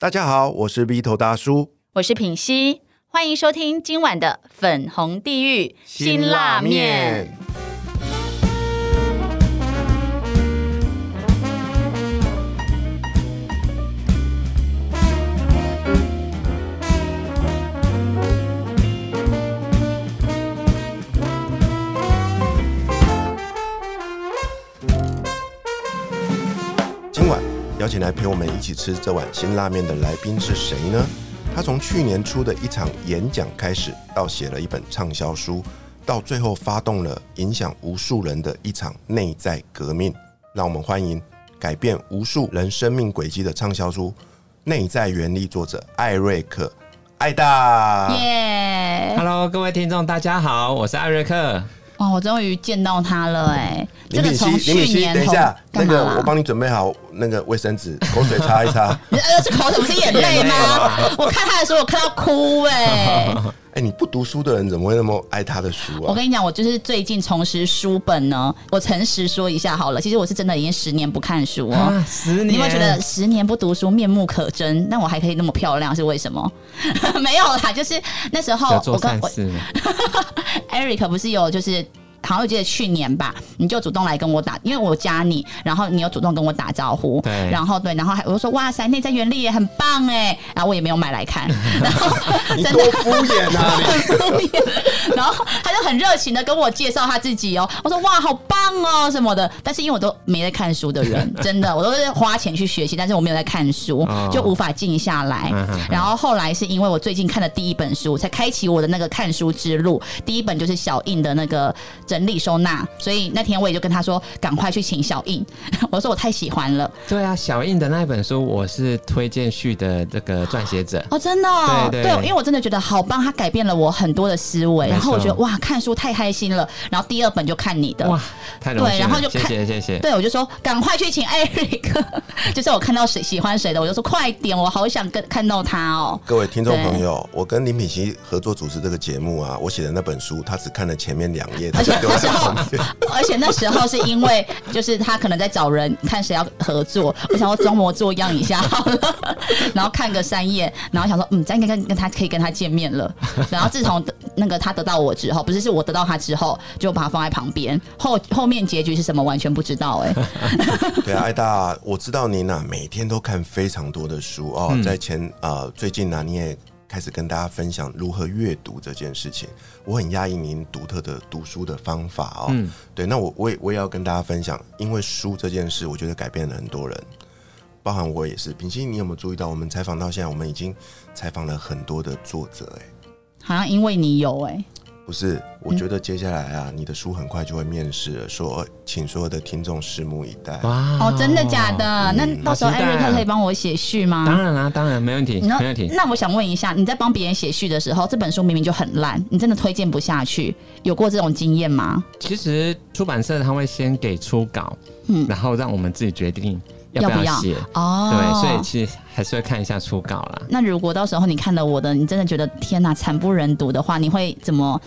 大家好，我是 V 头大叔，我是品熙，欢迎收听今晚的粉红地狱辛辣面。邀请来陪我们一起吃这碗辛拉面的来宾是谁呢？他从去年初的一场演讲开始，到写了一本畅销书，到最后发动了影响无数人的一场内在革命。让我们欢迎改变无数人生命轨迹的畅销书《内在原力》作者艾瑞克艾大。耶！Hello，各位听众，大家好，我是艾瑞克。哇，我终于见到他了哎！这个林从敏熙，林敏熙，去年等一下，那个我帮你准备好那个卫生纸，口水擦一擦。你呃是口水不是眼泪吗？我看他的时候，我看到哭哎！哎、你不读书的人怎么会那么爱他的书啊？我跟你讲，我就是最近重拾书本呢。我诚实说一下好了，其实我是真的已经十年不看书哦。啊，十年，你有没有觉得十年不读书面目可憎？但我还可以那么漂亮，是为什么？没有啦，就是那时候我跟我善事吗？Eric 不是有就是。好像我记得去年吧，你就主动来跟我打，因为我加你，然后你有主动跟我打招呼，对然后对，然后还我就说哇塞，内在原力也很棒哎，然后我也没有买来看，然后真的多敷衍啊！很敷衍，然 后他就很热情的跟我介绍他自己哦，我说哇好棒哦什么的，但是因为我都没在看书的人，真的我都是花钱去学习，但是我没有在看书，哦就无法静下来嗯哼。然后后来是因为我最近看的第一本书，才开启我的那个看书之路。第一本就是小印的那个整理收纳，所以那天我也就跟他说，赶快去请小印。我说我太喜欢了对啊，小印的那一本书，我是推荐序的这个撰写者。哦，真的、哦，对对因为我真的觉得好棒，他改变了我很多的思维，然后我觉得哇，看书太开心了。然后第二本就看你的，哇，太荣幸了！对然后就谢看谢谢谢。对，我就说赶快去请艾瑞克，就是我看到谁喜欢谁的，我就说快点，我好想跟看到他哦。各位听众朋友，我跟林品熙合作主持这个节目啊，我写的那本书，他只看了前面两页，而且那时候在旁边。，而且那时候是因为就是他可能在找人看谁要合作，我想要装模作样一下好了，然后看个三页，然后想说嗯，这样应该跟跟他可以跟他见面了。然后自从那个他得到我之后，不是是我得到他之后，就把他放在旁边，后后面结局是什么完全不知道哎、对啊，艾大，我知道您啊，每天都看非常多的书哦，嗯在前呃最近呢、你也开始跟大家分享如何阅读这件事情，我很压抑您独特的读书的方法哦。嗯。对，那我我也我也要跟大家分享，因为书这件事，我觉得改变了很多人，包含我也是。平心，你有没有注意到，我们采访到现在，我们已经采访了很多的作者、哎，好像因为你有哎、不是，我觉得接下来啊，你的书很快就会面世了，说请所有的听众拭目以待。哇哦，真的假？的？那到时候艾瑞克可以帮我写序吗？当然啦，当然没问题，那没问题。那我想问一下，你在帮别人写序的时候，这本书明明就很烂，你真的推荐不下去，有过这种经验吗？其实出版社他会先给初稿，嗯然后让我们自己决定要要不要写。哦，对，所以其实还是会看一下初稿啦。那如果到时候你看了我的，你真的觉得天哪，惨不忍睹的话，你会怎么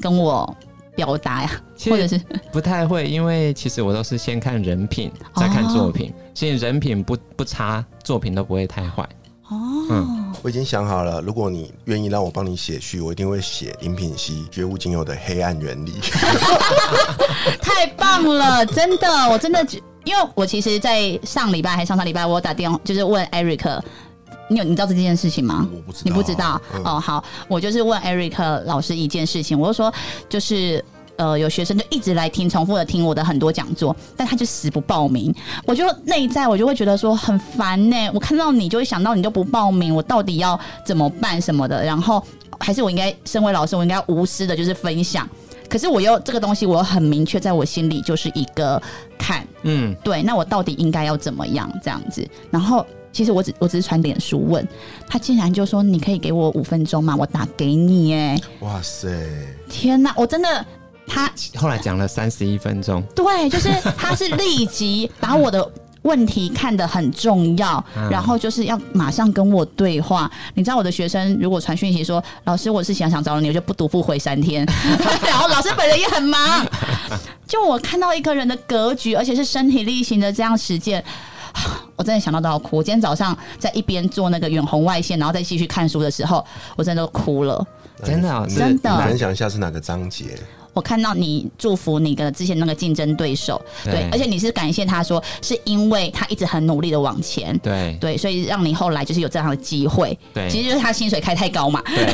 跟我表达呀？或者是不太会，因为其实我都是先看人品，再看作品。所以人品不不差，作品都不会太坏。哦，我已经想好了，如果你愿意让我帮你写序，我一定会写林品熙绝无仅有的黑暗原理。太棒了，真的，我真的觉，因为我其实，在上礼拜还上上礼拜，我打电话就是问 Eric。你有你知道这件事情吗？我不知道你不知道、嗯哦。好，我就是问 Eric 老师一件事情，我就说，就是呃，有学生就一直来听，重复的听我的很多讲座，但他就死不报名。我就内在我就会觉得说很烦呢、我看到你就会想到你就不报名，我到底要怎么办什么的？然后还是我应该身为老师，我应该无私的就是分享。可是我又这个东西，我很明确，在我心里就是一个坎。嗯，对，那我到底应该要怎么样这样子？然后其实我只我只是传脸书问他，竟然就说你可以给我五分钟吗？我打给你，哎，哇塞，天哪，我真的他后来讲了三十一分钟，对，就是他是立即把我的。问题看得很重要，嗯然后就是要马上跟我对话。你知道我的学生如果传讯息说：“老师，我是想想找你，我就不读不回三天。”然后老师本人也很忙。就我看到一个人的格局，而且是身体力行的这样实践，我真的想到都要哭。我今天早上在一边做那个远红外线，然后再继续看书的时候，我真的都哭了。真的哦真的你分享一下是哪个章节？我看到你祝福你的之前那个竞争对手，对，对而且你是感谢他说，是因为他一直很努力的往前，对对，所以让你后来就是有这样的机会。对其实就是他薪水开太高嘛，对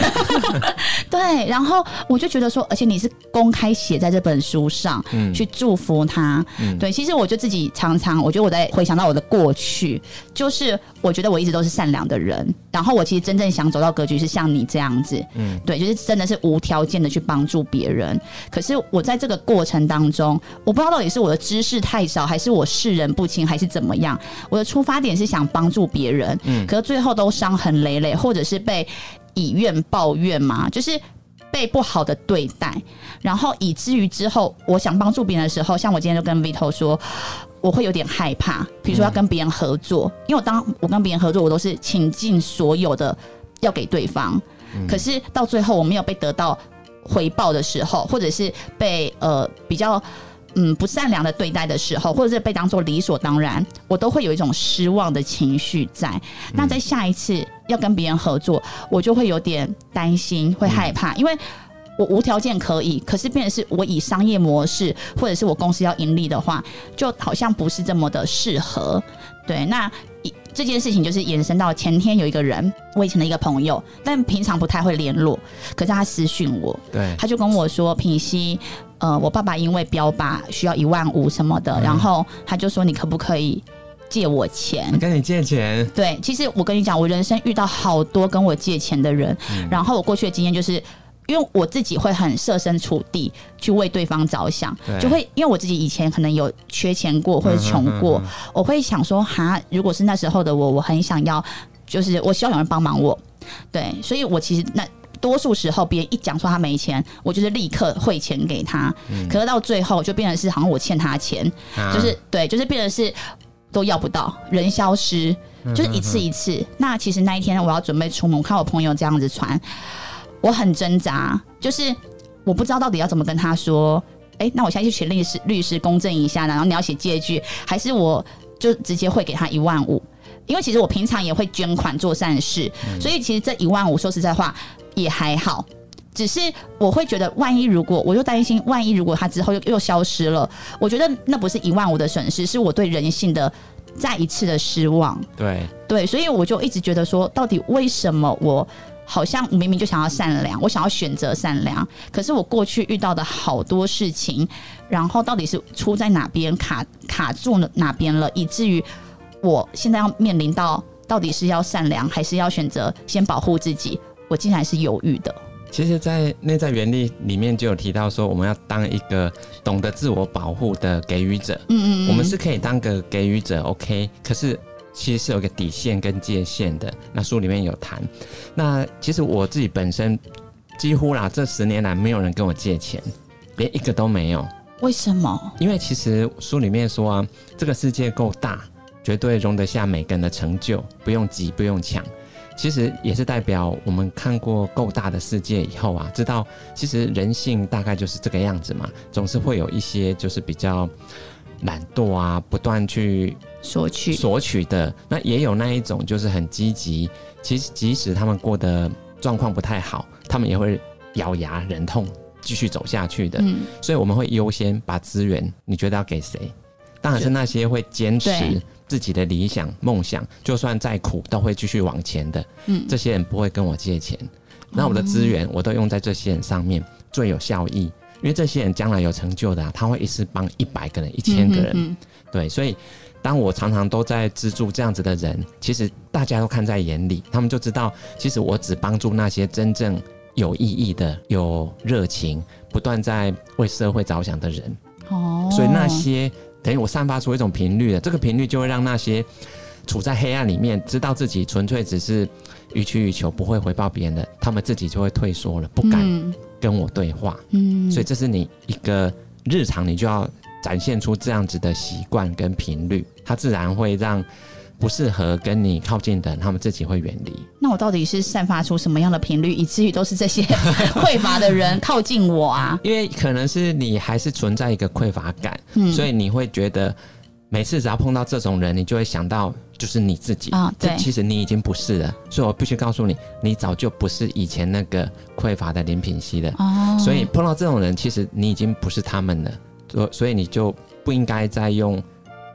对。然后我就觉得说，而且你是公开写在这本书上，嗯去祝福他。嗯对，其实我就自己常常，我觉得我在回想到我的过去，就是我觉得我一直都是善良的人，然后我其实真正想走到格局是像你这样子，嗯对，就是真的是无条件的去帮助别人。可是我在这个过程当中，我不知道到底是我的知识太少，还是我世人不清，还是怎么样。我的出发点是想帮助别人，嗯可是最后都伤痕累累，或者是被以怨报怨嘛，就是。被不好的对待，然后以至于之后，我想帮助别人的时候，像我今天就跟 Vito 说，我会有点害怕，比如说要跟别人合作，因为我当我跟别人合作，我都是倾尽所有的要给对方，可是到最后我没有被得到回报的时候，或者是被呃比较嗯不善良的对待的时候，或者是被当做理所当然，我都会有一种失望的情绪在。那在下一次要跟别人合作，我就会有点担心，会害怕，因为。我无条件可以，可是变成是我以商业模式，或者是我公司要盈利的话，就好像不是这么的适合。对，那一这件事情就是延伸到前天有一个人，我以前的一个朋友，但平常不太会联络，可是他私讯我，对他就跟我说：“品熙，呃，我爸爸因为标靶需要一万五什么的，然后他就说你可不可以借我钱？”跟你借钱，对，其实我跟你讲，我人生遇到好多跟我借钱的人，然后我过去的经验就是。因为我自己会很设身处地去为对方着想，就会因为我自己以前可能有缺钱过或者穷过，嗯我会想说，哈，如果是那时候的我，我很想要，就是我希望有人帮忙我，对，所以我其实那多数时候别人一讲说他没钱，我就是立刻汇钱给他，可是到最后就变成是好像我欠他钱，啊。就是对，就是变成是都要不到，人消失，就是一次一次。那其实那一天我要准备出门，我看我朋友这样子传，我很挣扎，就是我不知道到底要怎么跟他说。哎、那我现在去请律师，律师公证一下，然后你要写借据，还是我就直接汇给他一万五？因为其实我平常也会捐款做善事，所以其实这一万五说实在话也还好。只是我会觉得，万一如果我就担心，万一如果他之后又又消失了，我觉得那不是一万五的损失，是我对人性的再一次的失望。对对，所以我就一直觉得说，到底为什么我好像明明就想要善良，我想要选择善良，可是我过去遇到的好多事情，然后到底是出在哪边卡卡住了哪边了，以至于我现在要面临到到底是要善良，还是要选择先保护自己，我竟然是犹豫的。其实，在内在原理里面就有提到说，我们要当一个懂得自我保护的给予者。嗯嗯嗯，我们是可以当个给予者，OK，可是其实是有个底线跟界限的。那书里面有谈。那其实我自己本身几乎啦，这十年来没有人跟我借钱，连一个都没有。为什么？因为其实书里面说啊，这个世界够大，绝对容得下每个人的成就，不用急，不用抢。其实也是代表我们看过够大的世界以后啊，知道其实人性大概就是这个样子嘛，总是会有一些就是比较懒惰啊，不断去索取？索取的。那也有那一种就是很积极，其实即使他们过得状况不太好，他们也会咬牙忍痛继续走下去的。嗯，所以我们会优先把资源，你觉得要给谁？当然是那些会坚持自己的理想、梦想，就算再苦都会继续往前的。嗯这些人不会跟我借钱，那我的资源我都用在这些人上面最有效益，因为这些人将来有成就的啊、他会一次帮一百个人、一千个人。嗯对，所以当我常常都在资助这样子的人，其实大家都看在眼里，他们就知道，其实我只帮助那些真正有意义的、有热情、不断在为社会着想的人。哦，所以那些等于我散发出一种频率的，这个频率就会让那些处在黑暗里面，知道自己纯粹只是予取予求，不会回报别人的，他们自己就会退缩了，不敢嗯跟我对话。嗯所以这是你一个日常，你就要展现出这样子的习惯跟频率，它自然会让不适合跟你靠近的人，他们自己会远离。那我到底是散发出什么样的频率，以至于都是这些 匮乏的人靠近我啊？因为可能是你还是存在一个匮乏感，嗯所以你会觉得每次只要碰到这种人，你就会想到就是你自己啊对这其实你已经不是了，所以我必须告诉你，你早就不是以前那个匮乏的林品熙了。哦，所以碰到这种人，其实你已经不是他们了，所所以你就不应该再用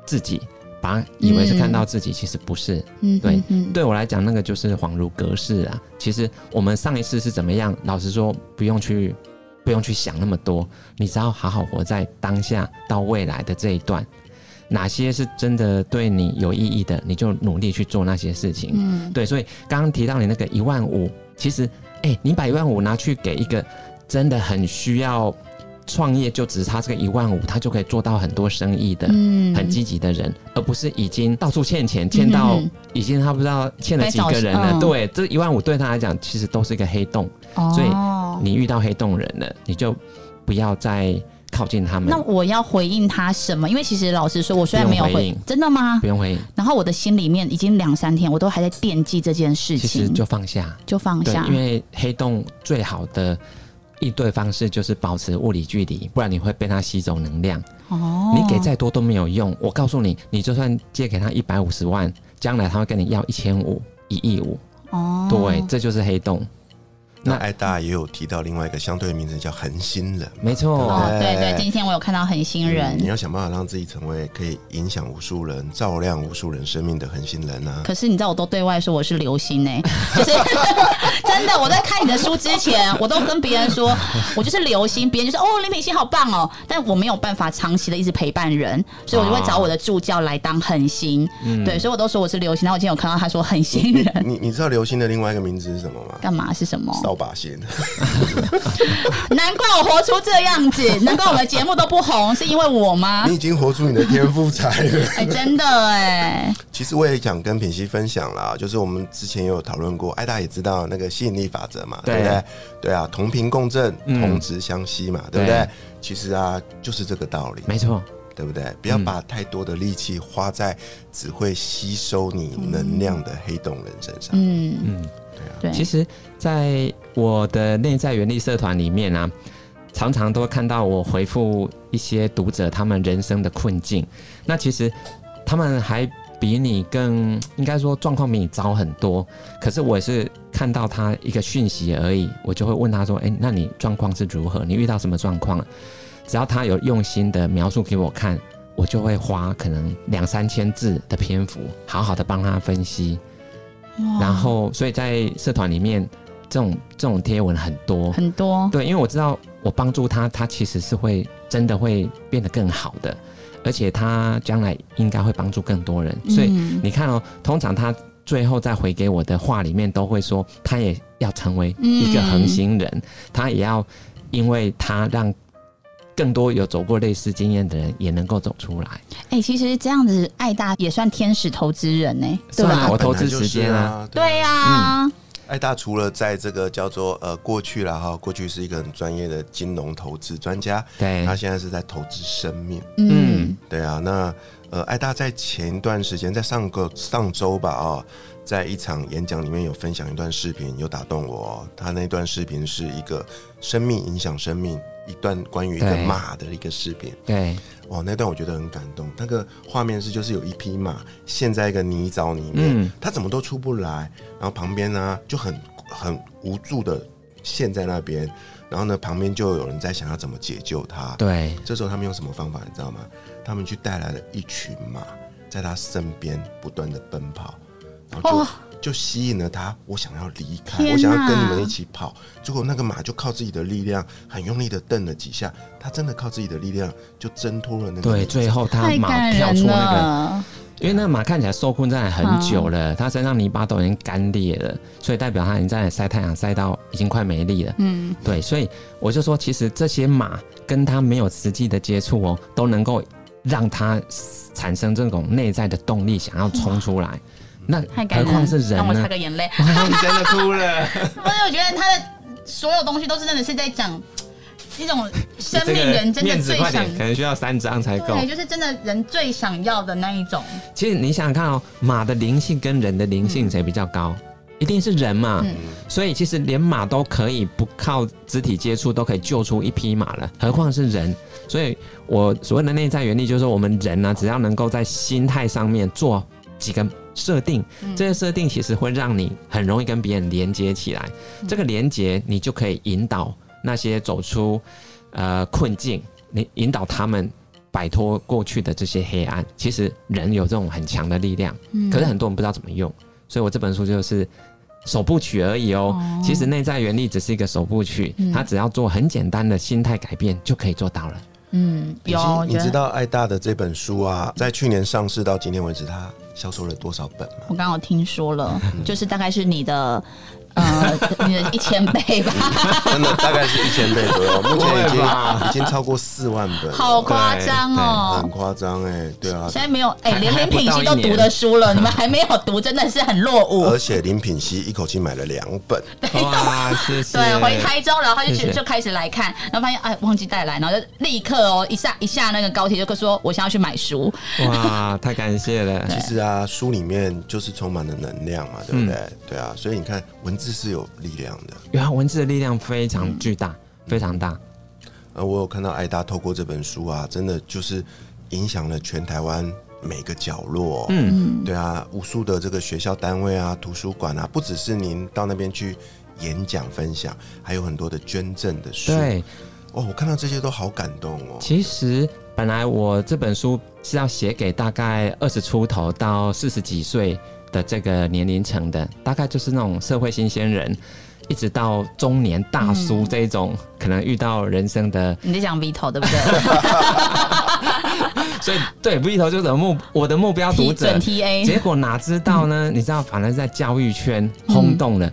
自己把以为是看到自己，其实不是。嗯对对我来讲，那个就是恍如隔世啊。其实我们上一次是怎么样，老实说，不用去不用去想那么多，你只要好好活在当下到未来的这一段，哪些是真的对你有意义的，你就努力去做那些事情。嗯，对，所以刚刚提到你那个一万五，其实，哎、你把一万五拿去给一个真的很需要创业，就只差这个一万五，他就可以做到很多生意的。嗯很积极的人，而不是已经到处欠钱，欠到嗯已经他不知道欠了几个人了。嗯对，这一万五对他来讲，其实都是一个黑洞。所以哦你遇到黑洞人了，你就不要再靠近他们那，我要回应他什么？因为其实老实说，我虽然没有回应，真的吗不？用回应，然后我的心里面已经两三天，我都还在惦记这件事情其实情，就放下。就放下，。因为黑洞最好的应对方式就是保持物理距离，不然你会被它吸走能量。哦，你给再多都没有用。我告诉你，你就算借给他一百五十万，将来他会跟你要一千五、一亿五。哦，对，这就是黑洞。那那艾大也有提到另外一个相对名字叫恒星人。没错，哦，对对对，今天我有看到恒星人嗯，你要想办法让自己成为可以影响无数人、照亮无数人生命的恒星人啊！可是你知道，我都对外说我是流星呢、就是 真的。我在看你的书之前，我都跟别人说 我就是流星，别人就说哦，林品星好棒哦，但我没有办法长期的一直陪伴人，所以我就会找我的助教来当恒星。对，所以我都说我是流星。然后我今天有看到他说恒星你人，你你知道流星的另外一个名字是什么吗？干嘛是什么？扫把星。难怪我活出这样子，难怪我们节目都不红，是因为我吗你？已经活出你的天赋才了。哎、真的哎，其实我也想跟品熙分享啦，就是我们之前也有讨论过，艾大也知道那个吸引力法则嘛，对对不对？对啊，同频共振，嗯同质相吸嘛，对不对对？其实啊，就是这个道理，没错，对不对？不要把太多的力气花在只会吸收你能量的黑洞人身上。嗯，嗯。对啊，对，其实，在我的内在原力社团里面啊，常常都会看到我回复一些读者他们人生的困境。那其实他们还比你更，应该说状况比你糟很多。可是我也是看到他一个讯息而已，我就会问他说：“哎、那你状况是如何？你遇到什么状况了？”只要他有用心的描述给我看，我就会花可能两三千字的篇幅，好好的帮他分析。然后，所以在社团里面，这种这种贴文很多。很多，对，因为我知道我帮助他，他其实是会真的会变得更好的，而且他将来应该会帮助更多人。所以嗯你看哦，通常他最后再回给我的话里面都会说，他也要成为一个恒星人，他也要因为他让。更多有走过类似经验的人也能够走出来，哎、其实这样子，爱大也算天使投资人呢、对吧？我投资时间啊。啊，对呀、艾大除了在这个叫做呃过去了哈，过去是一个很专业的金融投资专家，对他现在是在投资生命。嗯，对啊，那呃，艾大在前一段时间，在上个上周吧，哦，在一场演讲里面有分享一段视频，有打动我、哦。他那段视频是一个生命影响生命，一段关于一个马的一个视频。对，哦，那段我觉得很感动。那个画面是就是有一匹马陷在一个泥沼里面，嗯它怎么都出不来，然后旁边呢就很很无助的陷在那边，然后呢旁边就有人在想要怎么解救它。对，这时候他们用什么方法，你知道吗？他们去带来了一群马，在他身边不断的奔跑，然后就、哇就吸引了他。我想要离开，我想要跟你们一起跑。结果那个马就靠自己的力量，很用力的蹬了几下，他真的靠自己的力量就挣脱了那个对，最后他马跳出那个。因为那个马看起来受困在那很久嗯了，它身上泥巴都已经干裂了，所以代表它已经在晒太阳晒到已经快没力了。嗯，对，所以我就说，其实这些马跟它没有实际的接触哦，都能够让它产生这种内在的动力，想要冲出来。那何太感人了，况是人呢让我擦？个眼泪。你真的哭了。不是，我觉得他的所有东西都是真的是在讲一种生命人真的最想可能需要三张才够。对，就是真的人最想要的那一种。其实你想想看哦，马的灵性跟人的灵性谁比较高？一定是人嘛，嗯所以其实连马都可以不靠肢体接触都可以救出一匹马了，何况是人？所以我所谓的内在原理，就是说我们人呢、只要能够在心态上面做几个设定，这些设定其实会让你很容易跟别人连接起来。这个连接，你就可以引导那些走出呃困境，你引导他们。摆脱过去的这些黑暗，其实人有这种很强的力量，可是很多人不知道怎么用，所以我这本书就是首部曲而已哦。哦其实内在原理只是一个首部曲，嗯它只要做很简单的心态改变就可以做到了。嗯，你知道爱大的这本书啊，在去年上市到今天为止，它销售了多少本吗？我刚刚听说了，嗯就是大概是你的呃你的一千倍吧，真的大概是一千倍左右，目前已经已经超过四万本，好夸张哦很哦。夸张哎，对啊现。在没有哎、还连林品熙都读的书了，你们还没有读，真的是很落伍而。且林品熙一口气买了两本，哇，谢谢。对，回台中，然后他就就开始来看，然后发现哎忘记带来，然后就立刻哦一下一下那个高铁就说我想要去买书，哇，太感谢了。其实啊，书里面就是充满了能量嘛，对不对？对啊，所以你看，文字是有力量的。对啊文字的力量非常巨大，非常大。呃，我有看到艾达透过这本书啊，真的就是影响了全台湾每个角落、嗯，对啊，无数的这个学校单位啊、图书馆啊，不只是您到那边去演讲分享，还有很多的捐赠的书。对。哦，我看到这些都好感动哦。其实本来我这本书是要写给大概二十出头到四十几岁的这个年龄层的，大概就是那种社会新鲜人，一直到中年大叔这一种，可能遇到人生的，你在讲 Vito 对不对？所以对不一头就是我目我的目标读者准。TA，结果哪知道呢？你知道，反而在教育圈轰动了，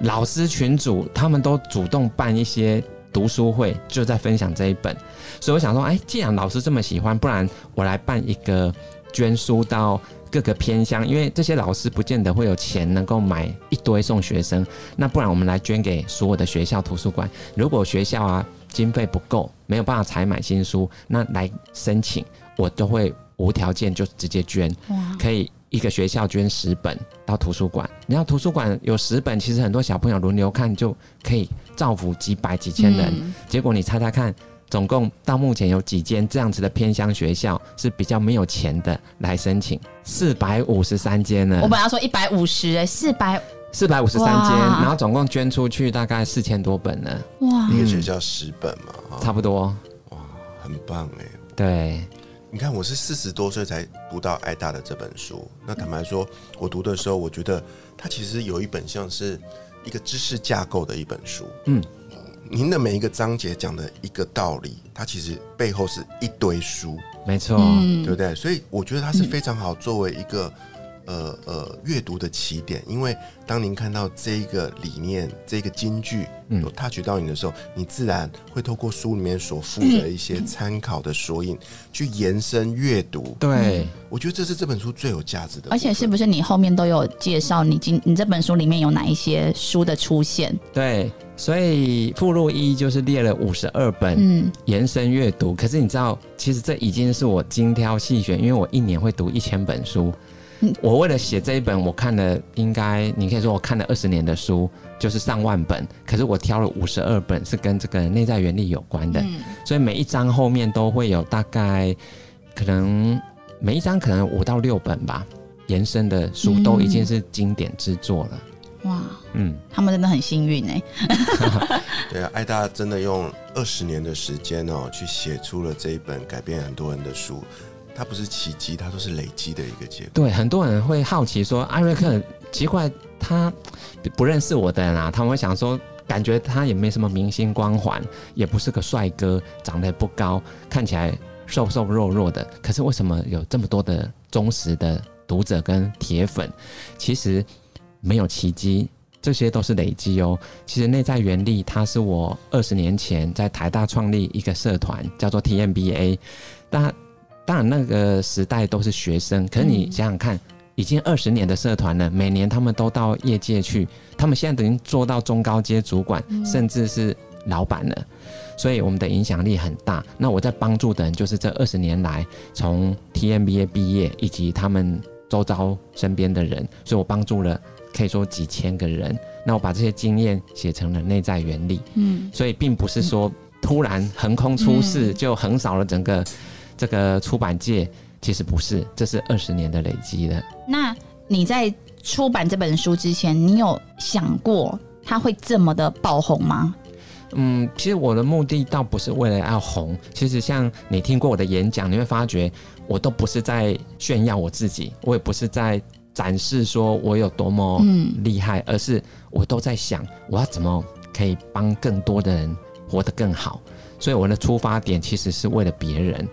老师群主他们都主动办一些读书会，就在分享这一本。所以我想说，哎，既然老师这么喜欢，不然我来办一个捐书到各个偏乡，因为这些老师不见得会有钱能够买一堆送学生，那不然我们来捐给所有的学校图书馆。如果学校啊经费不够，没有办法采买新书，那来申请，我都会无条件就直接捐。可以一个学校捐十本到图书馆，然后图书馆有十本，其实很多小朋友轮流看就可以造福几百几千人。嗯结果你猜猜看，总共到目前有几间这样子的偏乡学校是比较没有钱的来申请？四百五十三间呢我，本来要说一百五十，哎，四百，四百五十三间，然后总共捐出去大概四千多本呢，哇，一个学校十本嘛，哈、差不多。哇很棒哎。对，你看，我是四十多岁才读到艾大的这本书。那坦白说，我读的时候，我觉得它其实有一本像是一个知识架构的一本书。嗯，您的每一个章节讲的一个道理，它其实背后是一堆书，没错。嗯对不对？所以我觉得它是非常好作为一个。呃呃，阅读的起点，因为当您看到这一个理念、这个金句嗯有 touch 到你的时候，你自然会透过书里面所附的一些参考的索引，去延伸阅读。对，我觉得这是这本书最有价值的，而且是不是你后面都有介绍你今你这本书里面有哪一些书的出现？对，所以附录一就是列了五十二本，嗯，延伸阅读。可是你知道，其实这已经是我精挑细选，因为我一年会读一千本书。嗯我为了写这一本，我看了应该你可以说我看了二十年的书，就是上万本。可是我挑了五十二本是跟这个内在原理有关的，嗯所以每一章后面都会有大概可能每一章可能五到六本吧，延伸的书嗯都已经是经典之作了。哇，嗯，他们真的很幸运哎。对啊，艾大真的用二十年的时间哦，去写出了这一本改变很多人的书。它不是奇迹，它都是累积的一个结果。对，很多人会好奇说，艾瑞克奇怪，他不认识我的人啊，他们会想说，感觉他也没什么明星光环，也不是个帅哥，长得不高，看起来瘦瘦弱弱的，可是为什么有这么多的忠实的读者跟铁粉？其实没有奇迹。这些都是累积哦。其实内在原力，它是我二十年前在台大创立一个社团，叫做 TMBA。但当然那个时代都是学生，可是你想想看，已经二十年的社团了，每年他们都到业界去，他们现在等于做到中高阶主管，甚至是老板了。所以我们的影响力很大。那我在帮助的人，就是这二十年来从 TMBA 毕业以及他们周遭身边的人，所以我帮助了可以说几千个人。那我把这些经验写成了内在原理，嗯，所以并不是说突然横空出世就横扫了整个这个出版界，其实不是，这是二十年的累积的。那你在出版这本书之前，你有想过它会这么的爆红吗？嗯，其实我的目的倒不是为了要红，其实像你听过我的演讲，你会发觉我都不是在炫耀我自己，我也不是在展示说我有多么嗯厉害，而是我都在想我要怎么可以帮更多的人活得更好。所以我的出发点其实是为了别人。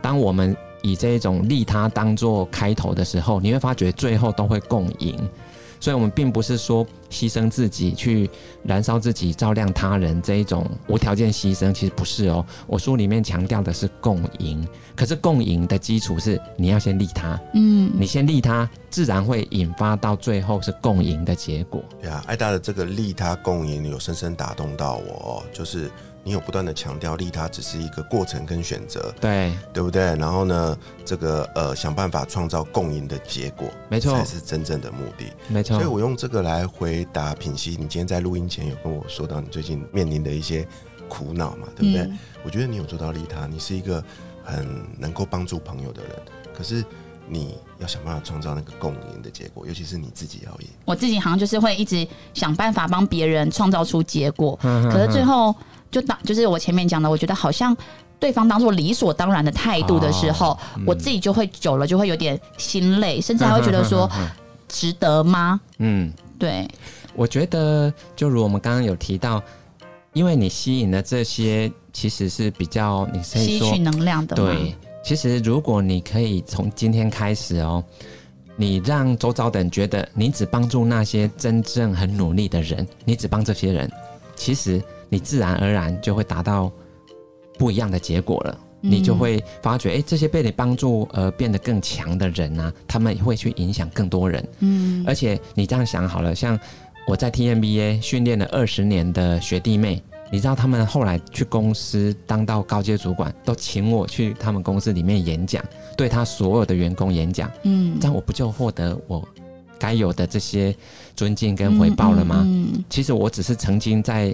当我们以这一种利他当做开头的时候，你会发觉最后都会共赢。所以，我们并不是说牺牲自己去燃烧自己，照亮他人这一种无条件牺牲，其实不是哦。我书里面强调的是共赢，可是共赢的基础是你要先利他，嗯，你先利他，自然会引发到最后是共赢的结果。对啊，艾达的这个利他共赢有深深打动到我哦，就是你有不断的强调利他只是一个过程跟选择，对，对不对？然后呢，这个呃想办法创造共赢的结果，没错才是真正的目的。没错所以。我用这个来回答品熙，你今天在录音前有跟我说到你最近面临的一些苦恼嘛，对不对？嗯我觉得你有做到利他，你是一个很能够帮助朋友的人，可是你要想办法创造那个共赢的结果，尤其是你自己要赢。我自己好像就是会一直想办法帮别人创造出结果，可可是最后就当就是我前面讲的，我觉得好像对方当做理所当然的态度的时候，我自己就会久了就会有点心累，甚至还会觉得说值得吗？嗯，对，我觉得就如我们刚刚有提到，因为你吸引了这些其实是比较，你可以吸取能量的，对，其实如果你可以从今天开始哦，你让周遭的人觉得你只帮助那些真正很努力的人，你只帮这些人，其实你自然而然就会达到不一样的结果了。嗯你就会发觉，哎、这些被你帮助而变得更强的人呢、他们会去影响更多人。嗯而且你这样想好了，像我在 TMBA 训练了二十年的学弟妹，你知道他们后来去公司当到高阶主管，都请我去他们公司里面演讲，对他所有的员工演讲，嗯这样我不就获得我该有的这些尊敬跟回报了吗？嗯嗯其实我只是曾经在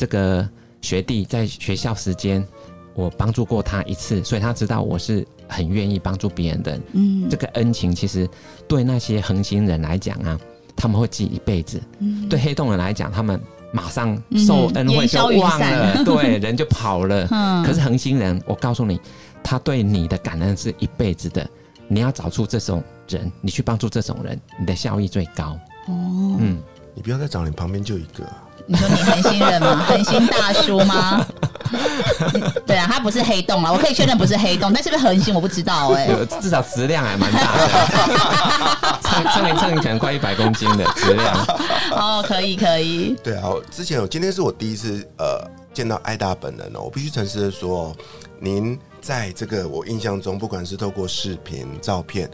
这个学弟在学校时间，我帮助过他一次，所以他知道我是很愿意帮助别人的人。嗯这个恩情其实对那些恒星人来讲啊，他们会记一辈子；嗯对黑洞人来讲，他们马上受恩惠就忘了，对，人就跑了。嗯可是恒星人，我告诉你，他对你的感恩是一辈子的。你要找出这种人，你去帮助这种人，你的效益最高。哦，嗯，你不要再找，你旁边就一个。你说你恒星人吗？恒星大叔吗？对啊，他不是黑洞啊，我可以确认不是黑洞，但是不是恒星我不知道哎、有至少质量还蛮大的，称称一称可能快一百公斤的质量。哦，可以可以，对啊，我之前我今天是我第一次呃见到艾达本人哦，我必须诚实的说哦，您在这个我印象中，不管是透过视频、照片，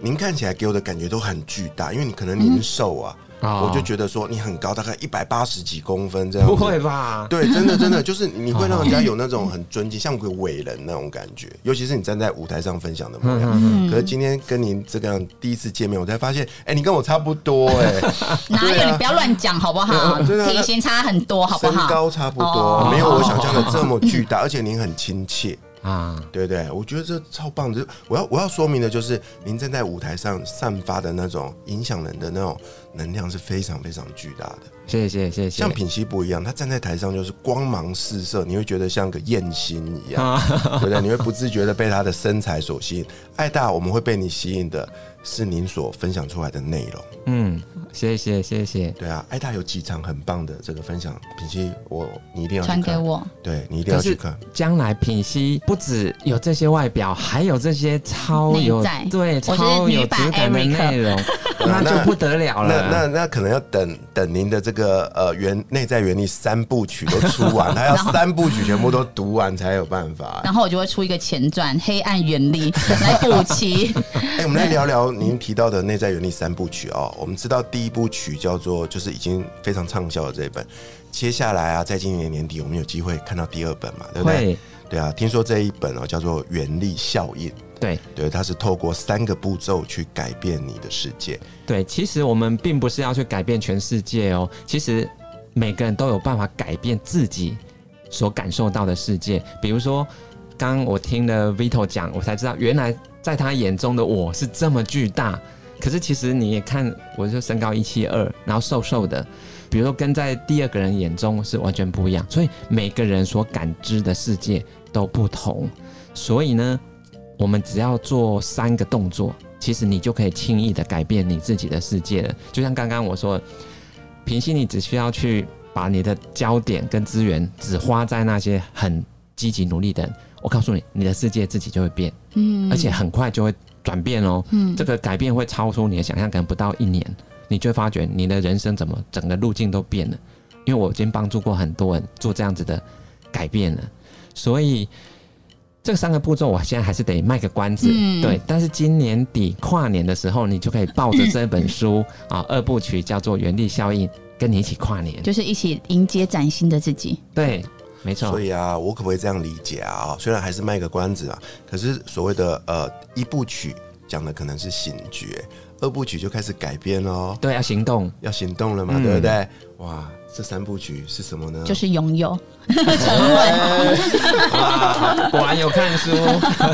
您看起来给我的感觉都很巨大，因为你可能您瘦啊，哦我就觉得说你很高，大概一百八十几公分这样。不会吧？对，真的真的就是你会让人家有那种很尊敬，像个伟人那种感觉，尤其是你站在舞台上分享的模样。嗯可是今天跟您这个样第一次见面，我才发现，哎、你跟我差不多哎、哪有？你不要乱讲好不好？真的体型差很多好不好身好？高差不多，哦没有我想象的这么巨大，而且您很亲切，啊，对不对？我觉得这超棒的。我要我要说明的就是，您站在舞台上散发的那种影响人的那种能量是非常非常巨大的。谢谢谢谢像。品熙不一样，他站在台上就是光芒四射，你会觉得像个艳星一样，啊，对不对？你会不自觉的被他的身材所吸引。爱大，我们会被你吸引的是您所分享出来的内容。嗯，谢谢谢谢。对啊，艾达有几场很棒的这个分享，品熙，我你一定要，传给我，对你一定要去看。将来品熙不止有这些外表，还有这些超有对超有质感的内容，那就不得了那了。那那可能要等等您的这个呃原内在原理三部曲都出完，他要三部曲全部都读完才有办法。然后我就会出一个前传《黑暗原理》来补齐。哎、我们来聊聊您提到的内在原理三部曲哦。我们知道第一部曲叫做就是已经非常畅销的这一本，接下来啊，在今年年底我们有机会看到第二本嘛，对不对？会对啊，听说这一本哦叫做《原力效应》，对对，它是透过三个步骤去改变你的世界。对，其实我们并不是要去改变全世界哦，其实每个人都有办法改变自己所感受到的世界。比如说，刚刚我听了 Vito 讲，我才知道原来在他眼中的我是这么巨大。可是其实你也看，我就身高一七二，然后瘦瘦的，比如说跟在第二个人眼中是完全不一样。所以每个人所感知的世界都不同。所以呢，我们只要做三个动作，其实你就可以轻易的改变你自己的世界了。就像刚刚我说，平心你只需要去把你的焦点跟资源只花在那些很积极努力的人，我告诉你，你的世界自己就会变，嗯而且很快就会转变哦。嗯这个改变会超出你的想象，可能不到一年，你就会发觉你的人生怎么整个路径都变了。因为我已经帮助过很多人做这样子的改变了，所以这三个步骤我现在还是得卖个关子，嗯对。但是今年底跨年的时候，你就可以抱着这本书啊，二部曲叫做《原力效应》，跟你一起跨年。就是一起迎接崭新的自己。对，没错所。以啊，我可不可以这样理解啊？虽然还是卖个关子啊，可是所谓的呃一部曲讲的可能是醒觉，二部曲就开始改编喽，对，要行动。要行动了嘛，嗯对不对？哇，这三部曲是什么呢？就是拥有，哇，果然有看书。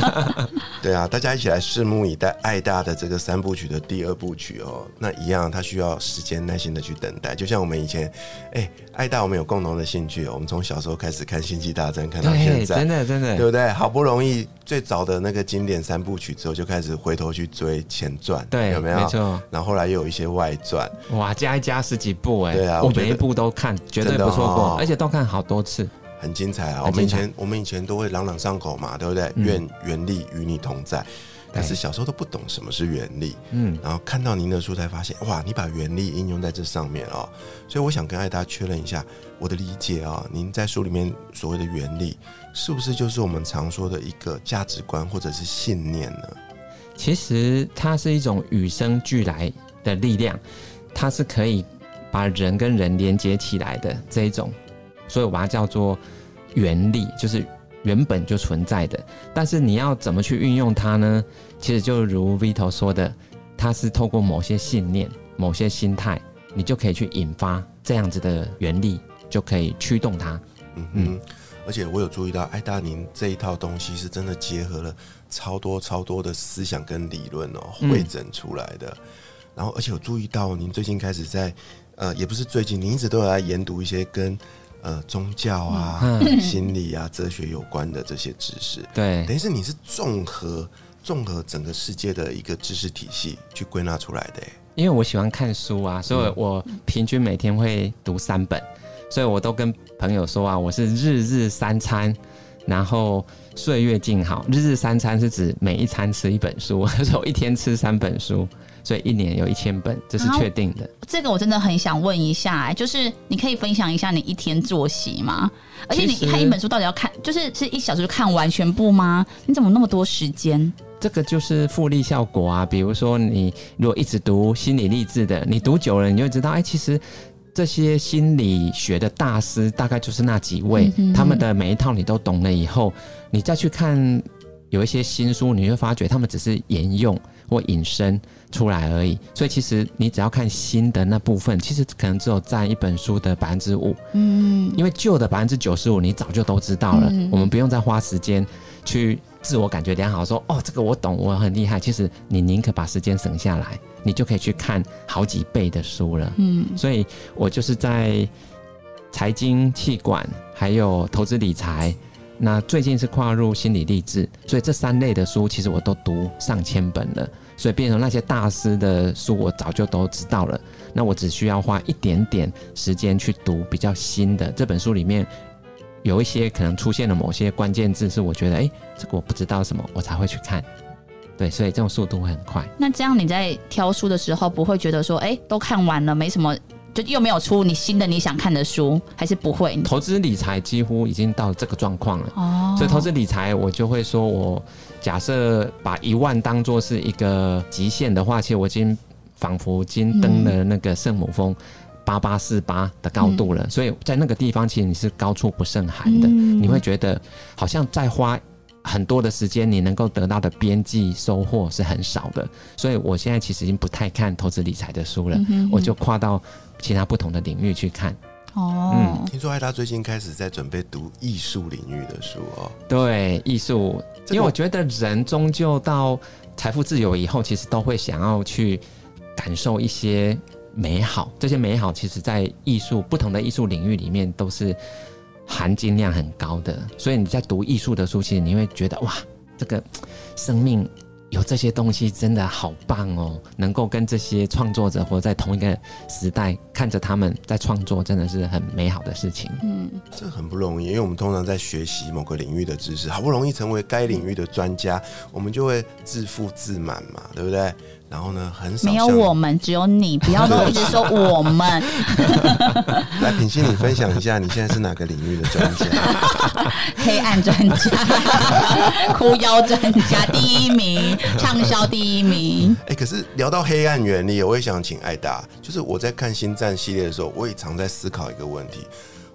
对啊，大家一起来拭目以待爱大的这个三部曲的第二部曲哦。那一样，它需要时间耐心的去等待。就像我们以前，哎，爱大我们有共同的兴趣哦，我们从小时候开始看《星际大战》，看到现，在真，的真的对。不对？好不容易最早的那个经典三部曲之后，就开始回头去追前传，对，有没有？没错。然后后来又有一些外传，哇，加一加十几部哎，我对啊我每一部都看，绝对不错过，哦而且都看好多次。很精彩啊！我们以前我们以前都会朗朗上口嘛，对不对？嗯愿原力与你同在。但是小时候都不懂什么是原力，嗯，然后看到您的书才发现，哇，你把原力应用在这上面哦。所以我想跟艾达确认一下我的理解啊、您在书里面所谓的原力，是不是就是我们常说的一个价值观或者是信念呢？其实它是一种与生俱来的力量，它是可以把人跟人连接起来的这一种，所以我把它叫做原力，就是原本就存在的。但是你要怎么去运用它呢？其实就如 Vito 说的，它是透过某些信念、某些心态，你就可以去引发这样子的原力，就可以驱动它。嗯哼，而且我有注意到，艾达您这一套东西是真的结合了超多超多的思想跟理论哦，嗯汇整出来的。然后，而且有注意到您最近开始在，呃，也不是最近，您一直都有在研读一些跟呃宗教啊、嗯心理啊、哲学有关的这些知识。对，等于是你是综合综合整个世界的一个知识体系去归纳出来的欸。因为我喜欢看书啊，所以我平均每天会读三本，所以我都跟朋友说啊，我是日日三餐，然后岁月静好。日日三餐是指每一餐吃一本书，所 以我一天吃三本书，所以一年有一千本，这是确定的。这个我真的很想问一下、哎，就是你可以分享一下你一天作息吗？而且你看一本书到底要看，就是是一小时就看完全部吗？你怎么那么多时间？这个就是复利效果啊。比如说，你如果一直读心理励志的，你读久了，你就会知道，哎，其实这些心理学的大师大概就是那几位，嗯他们的每一套你都懂了以后，你再去看有一些新书，你会发觉他们只是沿用或引申出来而已。所以其实你只要看新的那部分，其实可能只有占一本书的百分之五，嗯，因为旧的百分之九十五你早就都知道了，嗯我们不用再花时间去自我感觉良好，说哦这个我懂，我很厉害。其实你宁可把时间省下来，你就可以去看好几倍的书了。嗯所以我就是在财经、气管还有投资理财。那最近是跨入心理励志，所以这三类的书其实我都读上千本了，所以变成那些大师的书我早就都知道了。那我只需要花一点点时间去读比较新的这本书里面。有一些可能出现了某些关键字，是我觉得哎、诶这个我不知道什么，我才会去看。对，所以这种速度会很快。那这样你在挑书的时候，不会觉得说，哎、都看完了，没什么，就又没有出你新的你想看的书，还是不会？投资理财几乎已经到这个状况了。哦所以投资理财，我就会说，我假设把一万当做是一个极限的话，其实我已经仿佛已经登了那个圣母峰八八四八的高度了。所以在那个地方，其实你是高处不胜寒的，嗯你会觉得好像再花很多的时间，你能够得到的边际收获是很少的。所以我现在其实已经不太看投资理财的书了，我就跨到其他不同的领域去看。哦，嗯听说艾达最近开始在准备读艺术领域的书哦。对，艺术，这个因为我觉得人终究到财富自由以后，其实都会想要去感受一些美好。这些美好，其实在艺术不同的艺术领域里面都是含金量很高的。所以你在读艺术的书，其实你会觉得哇，这个生命有这些东西真的好棒哦！能够跟这些创作者活在同一个时代，看着他们在创作，真的是很美好的事情。嗯这很不容易，因为我们通常在学习某个领域的知识，好不容易成为该领域的专家，我们就会自负自满嘛，对不对？然后呢，很少没有我们，只有你，不要都一直说我们。来品心，你分享一下，你现在是哪个领域的专家？黑暗专家、哭腰专家第一名，畅销第一名。哎、可是聊到黑暗原理，我也想请艾达，就是我在看星战系列的时候，我也常在思考一个问题：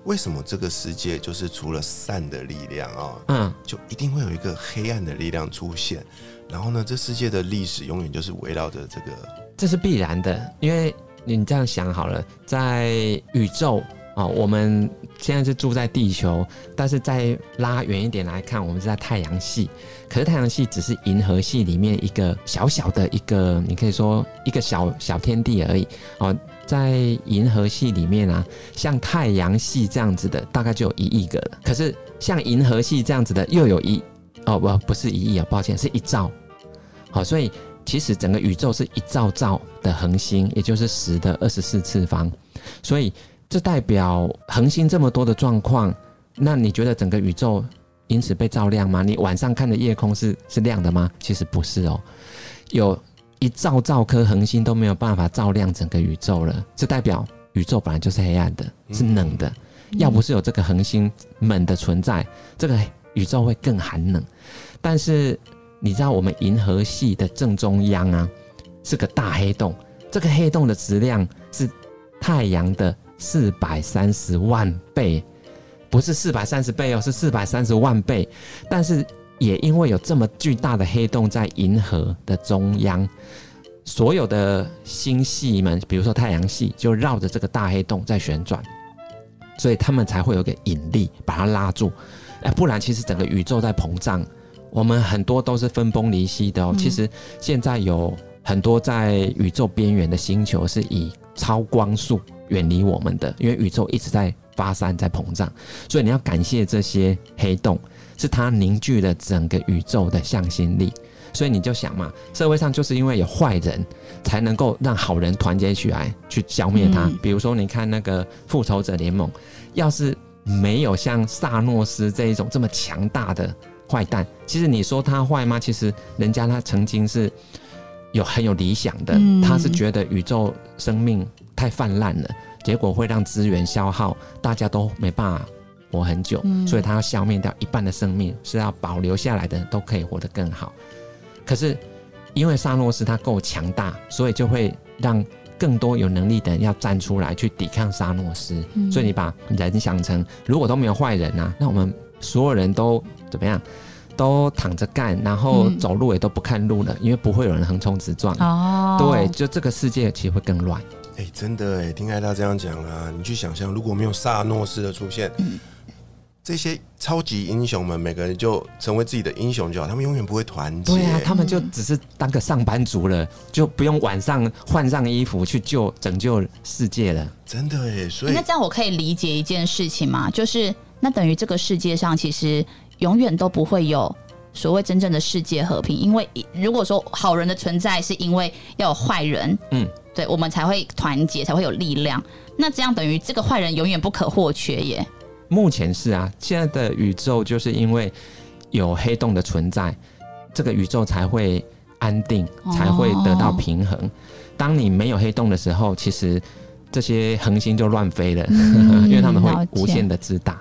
为什么这个世界就是除了善的力量啊、嗯，就一定会有一个黑暗的力量出现？然后呢，这世界的历史永远就是围绕着这个这是必然的，因为你这样想好了，在宇宙啊、我们现在是住在地球，但是再拉远一点来看，我们是在太阳系。可是太阳系只是银河系里面一个小小的一个，你可以说一个小小天地而已。哦，在银河系里面啊，像太阳系这样子的，大概就有一亿个了。可是像银河系这样子的，又有一哦不不是一亿啊，抱歉，是一兆。好，所以其实整个宇宙是一兆兆的恒星，也就是十的二十四次方，所以这代表恒星这么多的状况，那你觉得整个宇宙因此被照亮吗？你晚上看的夜空是是亮的吗？其实不是哦，有一兆兆颗恒星都没有办法照亮整个宇宙了，这代表宇宙本来就是黑暗的，是冷的。要不是有这个恒星们的存在，这个宇宙会更寒冷。但是你知道我们银河系的正中央啊，是个大黑洞，这个黑洞的质量是太阳的四百三十万倍，不是四百三十倍哦，是四百三十万倍。但是也因为有这么巨大的黑洞在银河的中央，所有的星系们，比如说太阳系，就绕着这个大黑洞在旋转，所以他们才会有个引力把它拉住。哎，不然其实整个宇宙在膨胀，我们很多都是分崩离析的哦。其实现在有很多在宇宙边缘的星球是以超光速远离我们的，因为宇宙一直在发散、在膨胀，所以你要感谢这些黑洞，是它凝聚了整个宇宙的向心力。所以你就想嘛，社会上就是因为有坏人，才能够让好人团结起来去消灭他。嗯比如说，你看那个复仇者联盟，要是没有像萨诺斯这一种这么强大的坏蛋，其实你说他坏吗？其实人家他曾经是有很有理想的，嗯他是觉得宇宙生命太泛滥了，结果会让资源消耗，大家都没办法活很久，嗯所以他要消灭掉一半的生命，是要保留下来的人都可以活得更好。可是因为萨诺斯他够强大，所以就会让更多有能力的人要站出来去抵抗萨诺斯。嗯所以你把人想成，如果都没有坏人啊，那我们所有人都怎么样？都躺着干，然后嗯走路也都不看路了，因为不会有人横冲直撞。哦，对，就这个世界其实会更乱。哎、真的哎，听艾达这样讲啊，你去想象，如果没有萨诺斯的出现，这些超级英雄们每个人就成为自己的英雄就好，他们永远不会团结。对啊，他们就只是当个上班族了，就不用晚上换上衣服去救拯救世界了。真的哎，所以那这样我可以理解一件事情吗？就是那等于这个世界上其实永远都不会有所谓真正的世界和平，因为如果说好人的存在是因为要有坏人，嗯，对我们才会团结，才会有力量。那这样等于这个坏人永远不可或缺耶。目前是啊，现在的宇宙就是因为有黑洞的存在，这个宇宙才会安定，哦才会得到平衡。当你没有黑洞的时候，其实这些恒星就乱飞了，嗯 因为他们会无限的自大。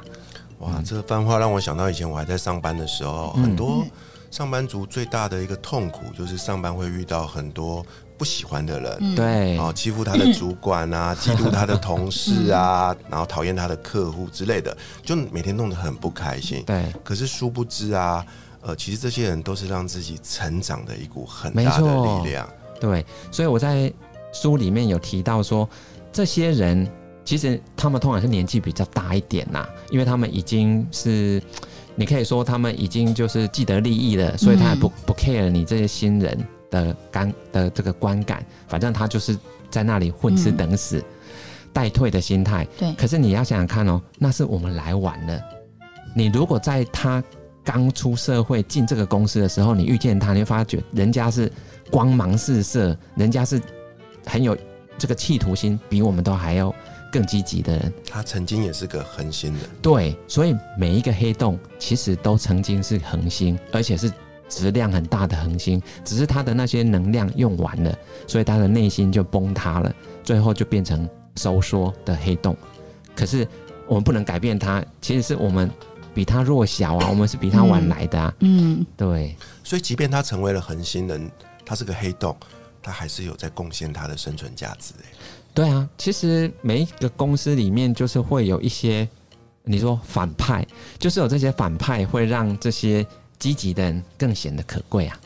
哇，这个番话让我想到以前我还在上班的时候，嗯很多上班族最大的一个痛苦就是上班会遇到很多不喜欢的人。嗯。对，哦，欺负他的主管啊，嫉妒他的同事啊，然后讨厌他的客户之类的，就每天弄得很不开心。对，可是殊不知啊，呃，其实这些人都是让自己成长的一股很大的力量。对，所以我在书里面有提到说，这些人其实他们通常是年纪比较大一点呐、因为他们已经是，你可以说他们已经就是既得利益了，所以他也不、不 care 你这些新人的感的这个观感，反正他就是在那里混吃等死，待退的心态。对，可是你要想想看哦，那是我们来晚了。你如果在他刚出社会进这个公司的时候，你遇见他，你会发觉人家是光芒四射，人家是很有这个企图心，比我们都还要更积极的人。他曾经也是个恒星的，对，所以每一个黑洞其实都曾经是恒星，而且是质量很大的恒星，只是它的那些能量用完了，所以它的内心就崩塌了，最后就变成收缩的黑洞。可是我们不能改变它，其实是我们比它弱小啊，我们是比它晚来的啊。嗯，对，所以即便它成为了恒星人，他是个黑洞，它还是有在贡献它的生存价值。哎，对啊，其实每一个公司里面就是会有一些，你说反派，就是有这些反派会让这些积极的人更显得可贵啊。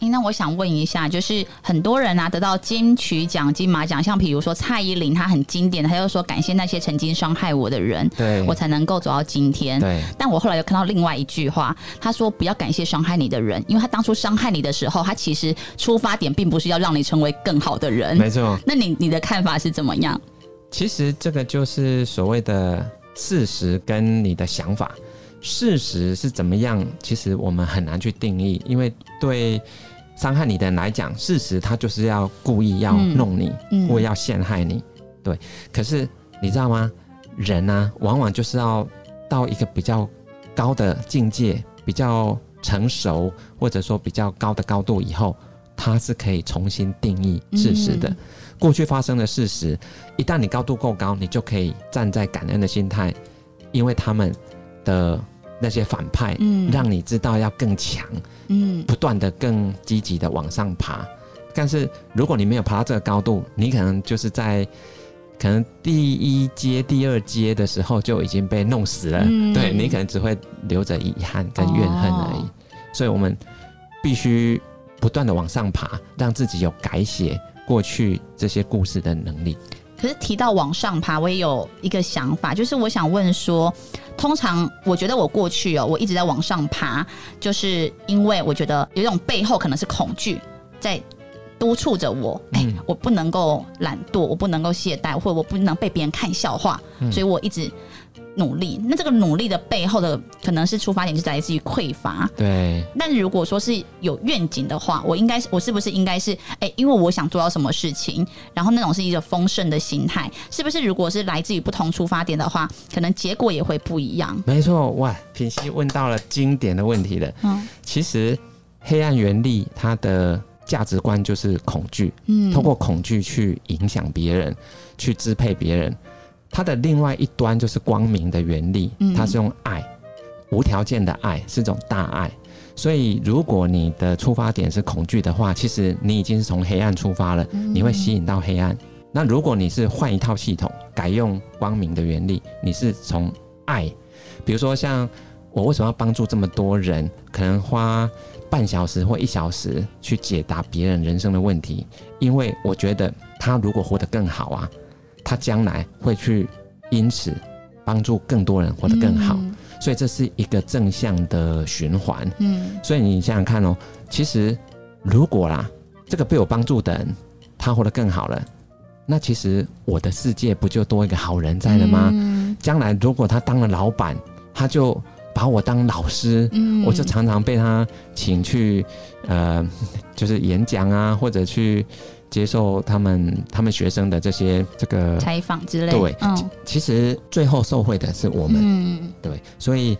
诶那我想问一下，就是很多人啊得到金曲奖、金马奖，像比如说蔡依林，她很经典的，她就说感谢那些曾经伤害我的人，对，我才能够走到今天。对但我后来又看到另外一句话，她说不要感谢伤害你的人，因为他当初伤害你的时候，他其实出发点并不是要让你成为更好的人。没错。那你你的看法是怎么样？其实这个就是所谓的事实跟你的想法。事实是怎么样？其实我们很难去定义，因为对伤害你的人来讲，事实他就是要故意要嗯弄你，嗯故意要陷害你。对，可是你知道吗？人呢、往往就是要到一个比较高的境界，比较成熟，或者说比较高的高度以后，他是可以重新定义事实的。嗯过去发生的事实，一旦你高度够高，你就可以站在感恩的心态，因为他们的那些反派，嗯让你知道要更强，嗯不断的更积极的往上爬。但是如果你没有爬到这个高度，你可能就是在可能第一阶、第二阶的时候就已经被弄死了，嗯对你可能只会留着遗憾跟怨恨而已。哦所以我们必须不断的往上爬，让自己有改写过去这些故事的能力。可是提到往上爬，我也有一个想法，就是我想问说，通常我觉得我过去哦，我一直在往上爬，就是因为我觉得有一种背后可能是恐惧在督促着我，哎、嗯我不能够懒惰，我不能够懈怠，或者我不能被别人看笑话，嗯。所以我一直努力。那这个努力的背后的可能是出发点就是来自于匮乏，对，但如果说是有愿景的话，我应该是我是不是应该是哎、因为我想做到什么事情，然后那种是一个丰盛的心态，是不是？如果是来自于不同出发点的话，可能结果也会不一样。没错，哇，品熙问到了经典的问题了。嗯其实黑暗原力它的价值观就是恐惧，嗯通过恐惧去影响别人，去支配别人。它的另外一端就是光明的原力嗯，它是用爱，无条件的爱，是种大爱。所以，如果你的出发点是恐惧的话，其实你已经是从黑暗出发了，你会吸引到黑暗。那如果你是换一套系统，改用光明的原理，你是从爱，比如说像我为什么要帮助这么多人，可能花半小时或一小时去解答别人人生的问题，因为我觉得他如果活得更好啊，他将来会去因此帮助更多人活得更好，嗯。所以这是一个正向的循环。嗯。所以你想想看哦，其实如果啦，这个被我帮助的人他活得更好了，那其实我的世界不就多一个好人在了吗？嗯。将来如果他当了老板，他就把我当老师，嗯。我就常常被他请去呃，就是演讲啊，或者去接受他们他们学生的这些这个。采访之类，对嗯其实最后受惠的是我们，嗯对，所以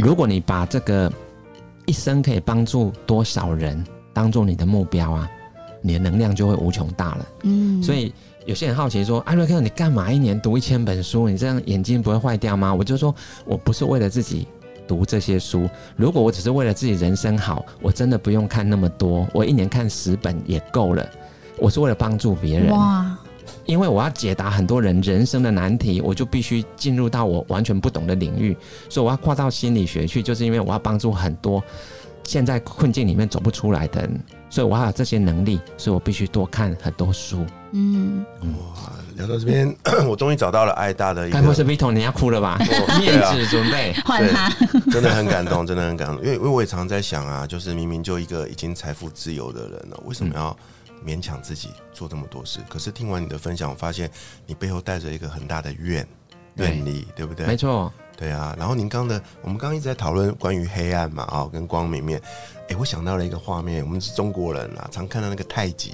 如果你把这个一生可以帮助多少人当做你的目标啊，你的能量就会无穷大了。嗯所以有些人好奇说：“艾瑞克，你干嘛一年读一千本书？你这样眼睛不会坏掉吗？”我就说，我不是为了自己读这些书。如果我只是为了自己人生好，我真的不用看那么多，我一年看十本也够了。我是为了帮助别人。哇，因为我要解答很多人人生的难题，我就必须进入到我完全不懂的领域，所以我要跨到心理学去，就是因为我要帮助很多现在困境里面走不出来的人，所以我要有这些能力，所以我必须多看很多书。嗯，哇，聊到这边，我终于找到了爱大的一该不是个，Vito 你要哭了吧？面子准备。换他，真的很感动，真的很感动。因为因为我也常在想啊，就是明明就一个已经财富自由的人了，为什么要勉强自己做这么多事？可是听完你的分享，我发现你背后带着一个很大的愿对愿力，对不对？没错，对啊，然后您刚的，我们刚刚一直在讨论关于黑暗嘛，啊、跟光明面。哎，我想到了一个画面，我们是中国人啊，常看到那个太极，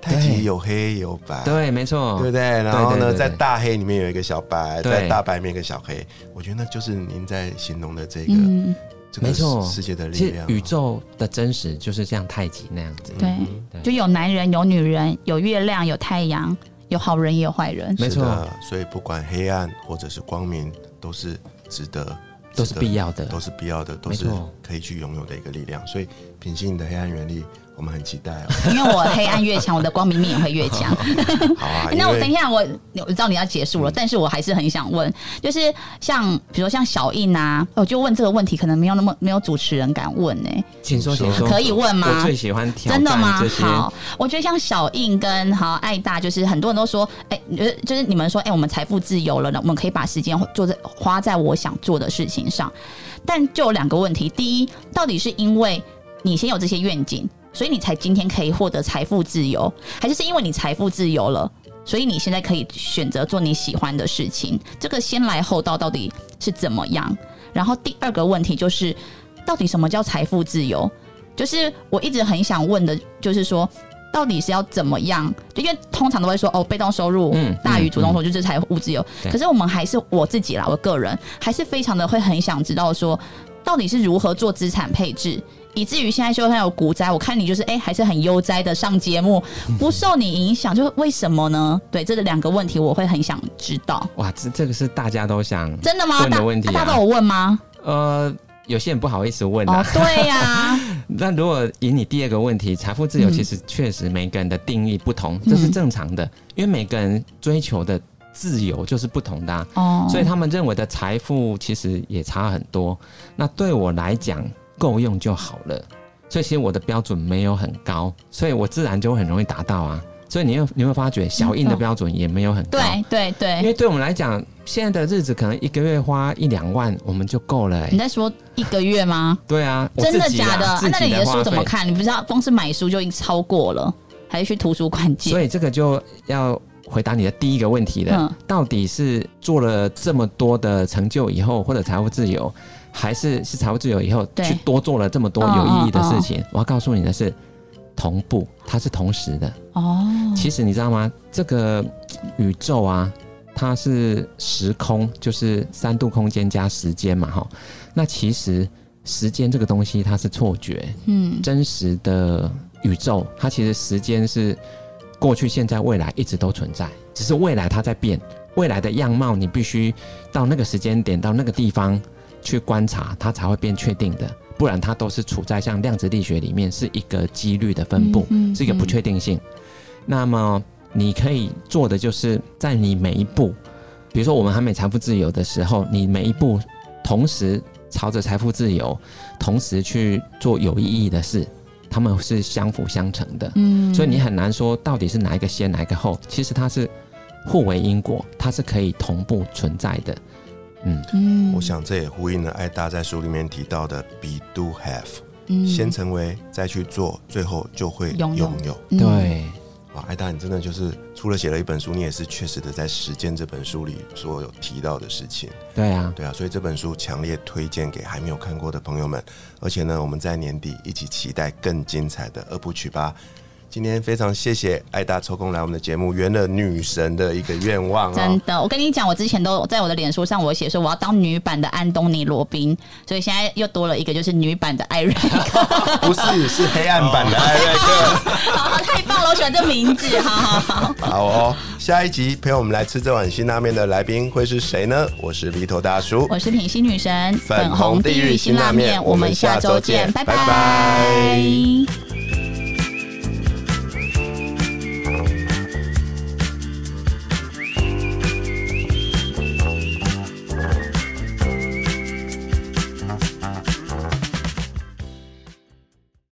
太极有黑有白，对，没错，对不对？然后呢，对对对在大黑里面有一个小白，在大白面有一个小黑，我觉得那就是您在形容的这个、嗯，这个没错世界的力其实量啊。宇宙的真实就是像太极那样子。对，对就有男人，有女人，有月亮，有太阳，有好人，也有坏人。没错，所以不管黑暗或者是光明，都是值得，都是必要的都是必要的，都是可以去拥有的一个力量。所以品性你的黑暗原力，我们很期待哦。因为我黑暗越强，我的光明面也会越强。好啊，那我等一下，我我知道你要结束了，但是我还是很想问，就是像比如说像小印啊，我就问这个问题，可能没有那么没有主持人敢问呢、请说，请说，可以问吗？我最喜欢挑真的吗。好，我觉得像小印跟好爱大，就是很多人都说，哎、就是就是你们说，哎、我们财富自由了呢，我们可以把时间做在花在我想做的事情上。但就有两个问题，第一，到底是因为你先有这些愿景，所以你才今天可以获得财富自由，还是是因为你财富自由了？所以你现在可以选择做你喜欢的事情，这个先来后到到底是怎么样？然后第二个问题就是，到底什么叫财富自由？就是我一直很想问的，就是说，到底是要怎么样？就因为通常都会说，哦，被动收入嗯大于主动收入就是财务自由。对可是我们还是我自己啦，我个人还是非常的会很想知道说，到底是如何做资产配置。以至于现在就算有股灾，我看你就是哎、还是很悠哉的上节目，不受你影响，就是为什么呢？对，这两个问题我会很想知道。哇，这这个是大家都想真的吗？问的大问题啊大家都有问吗？呃，有些人不好意思问哦啊。，对呀、那如果以你第二个问题，财富自由嗯其实确实每个人的定义不同，这是正常的，因为每个人追求的自由就是不同的、啊，哦，所以他们认为的财富其实也差很多。那对我来讲，够用就好了。所以其实我的标准没有很高，所以我自然就很容易达到啊。所以你有你会发觉，小印的标准也没有很高。对对对，因为对我们来讲，现在的日子可能一个月花一两万我们就够了、欸。你在说一个月吗？对啊，真的假的？啊那你的？书怎么看？你不知道光是买书就已经超过了，还是去图书馆借？所以这个就要回答你的第一个问题了，嗯到底是做了这么多的成就以后，或者财务自由，还是是财务自由以后去多做了这么多有意义的事情？我要告诉你的是，同步，它是同时的。哦，其实你知道吗？这个宇宙啊，它是时空，就是三度空间加时间嘛，哈。那其实时间这个东西它是错觉，嗯真实的宇宙，它其实时间是过去、现在、未来一直都存在，只是未来它在变，未来的样貌你必须到那个时间点、到那个地方去观察，它才会变确定的，不然它都是处在像量子力学里面是一个几率的分布，嗯嗯是一个不确定性。那么你可以做的就是在你每一步，比如说我们还没财富自由的时候，你每一步同时朝着财富自由，同时去做有意义的事，他们是相辅相成的。嗯所以你很难说到底是哪一个先哪一个后，其实它是互为因果，它是可以同步存在的。嗯，嗯我想这也呼应了艾达在书里面提到的 “be do have”，、嗯先成为，再去做，最后就会拥有有。嗯对，哇，艾达，你真的就是除了写了一本书，你也是确实的在实践这本书里所有提到的事情。对啊，对啊，所以这本书强烈推荐给还没有看过的朋友们。而且呢，我们在年底一起期待更精彩的二部曲吧。今天非常谢谢艾大抽空来我们的节目，圆了女神的一个愿望真哦。的，我跟你讲，我之前都在我的脸书上，我写说我要当女版的安东尼罗宾，所以现在又多了一个，就是女版的艾瑞克，不是，是黑暗版的艾瑞克。好太棒了，我喜欢这名字，好好好，好哦，下一集陪我们来吃这碗辛拉面的来宾会是谁呢？我是鼻头大叔，我是品心女神，粉红地狱辛拉面我们下周见拜拜